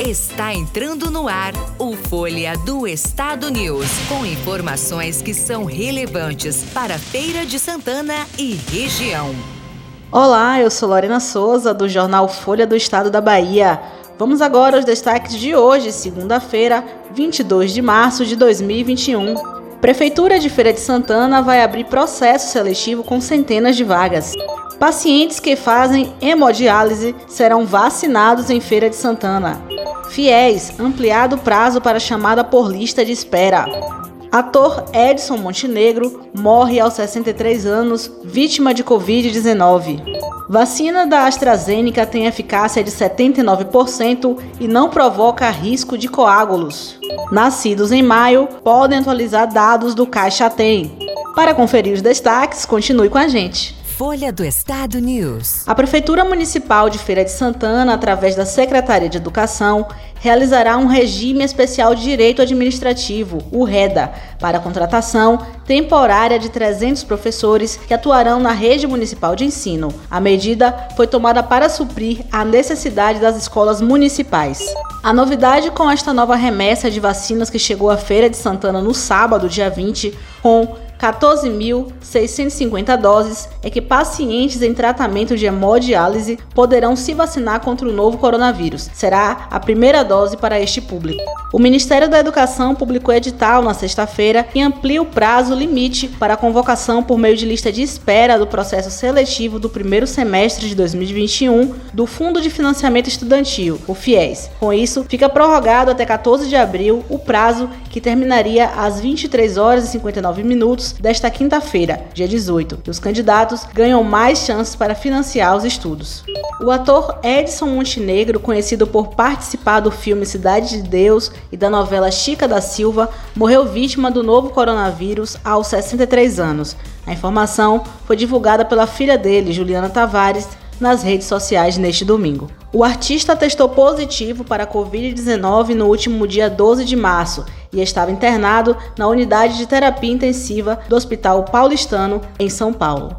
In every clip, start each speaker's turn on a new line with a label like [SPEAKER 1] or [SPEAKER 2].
[SPEAKER 1] Está entrando no ar o Folha do Estado News, com informações que são relevantes para Feira de Santana e região.
[SPEAKER 2] Olá, eu sou Lorena Souza, do jornal Folha do Estado da Bahia. Vamos agora aos destaques de hoje, segunda-feira, 22 de março de 2021. Prefeitura de Feira de Santana vai abrir processo seletivo com centenas de vagas. Pacientes que fazem hemodiálise serão vacinados em Feira de Santana. Fiéis, ampliado o prazo para chamada por lista de espera. Ator Edson Montenegro morre aos 63 anos, vítima de Covid-19. Vacina da AstraZeneca tem eficácia de 79% e não provoca risco de coágulos. Nascidos em maio podem atualizar dados do Caixa Tem. Para conferir os destaques, continue com a gente.
[SPEAKER 1] Folha do Estado News.
[SPEAKER 2] A Prefeitura Municipal de Feira de Santana, através da Secretaria de Educação, realizará um regime especial de direito administrativo, o REDA, para a contratação temporária de 300 professores que atuarão na rede municipal de ensino. A medida foi tomada para suprir a necessidade das escolas municipais. A novidade com esta nova remessa de vacinas que chegou à Feira de Santana no sábado, dia 20, com 14.650 doses é que pacientes em tratamento de hemodiálise poderão se vacinar contra o novo coronavírus. Será a primeira dose para este público. O Ministério da Educação publicou edital na sexta-feira e amplia o prazo limite para a convocação por meio de lista de espera do processo seletivo do primeiro semestre de 2021 do Fundo de Financiamento Estudantil, o FIES. Com isso, fica prorrogado até 14 de abril o prazo que terminaria às 23 horas e 59 minutos desta quinta-feira, dia 18, e os candidatos ganham mais chances para financiar os estudos. O ator Edson Montenegro, conhecido por participar do filme Cidade de Deus e da novela Chica da Silva, morreu vítima do novo coronavírus aos 63 anos. A informação foi divulgada pela filha dele, Juliana Tavares, nas redes sociais neste domingo. O artista testou positivo para a Covid-19 no último dia 12 de março e estava internado na unidade de terapia intensiva do Hospital Paulistano, em São Paulo.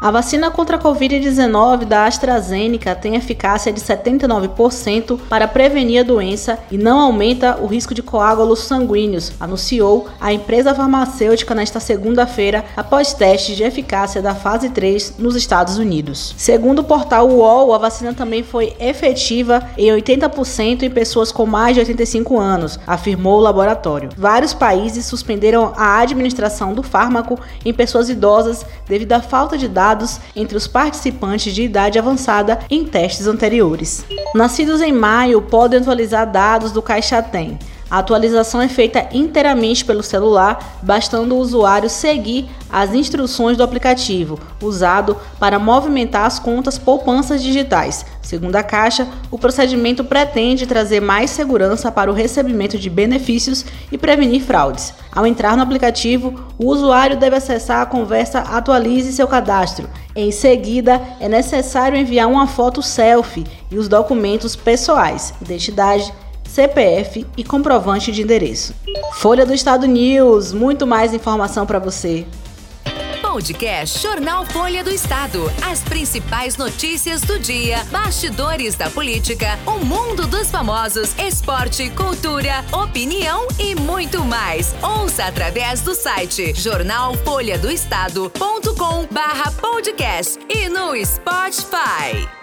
[SPEAKER 2] A vacina contra a Covid-19 da AstraZeneca tem eficácia de 79% para prevenir a doença e não aumenta o risco de coágulos sanguíneos, anunciou a empresa farmacêutica nesta segunda-feira após testes de eficácia da fase 3 nos Estados Unidos. Segundo o portal UOL, a vacina também foi efetiva em 80% em pessoas com mais de 85 anos, afirmou o laboratório. Vários países suspenderam a administração do fármaco em pessoas idosas devido à falta de dados entre os participantes de idade avançada em testes anteriores. Nascidos em maio podem atualizar dados do Caixa Tem. A atualização é feita inteiramente pelo celular, bastando o usuário seguir as instruções do aplicativo, usado para movimentar as contas poupanças digitais. Segundo a Caixa, o procedimento pretende trazer mais segurança para o recebimento de benefícios e prevenir fraudes. Ao entrar no aplicativo, o usuário deve acessar a conversa Atualize seu cadastro. Em seguida, é necessário enviar uma foto selfie e os documentos pessoais, identidade, CPF e comprovante de endereço. Folha do Estado News, muito mais informação para você.
[SPEAKER 1] Podcast Jornal Folha do Estado. As principais notícias do dia, bastidores da política, o mundo dos famosos, esporte, cultura, opinião e muito mais. Ouça através do site jornalfolhadoestado.com/podcast e no Spotify.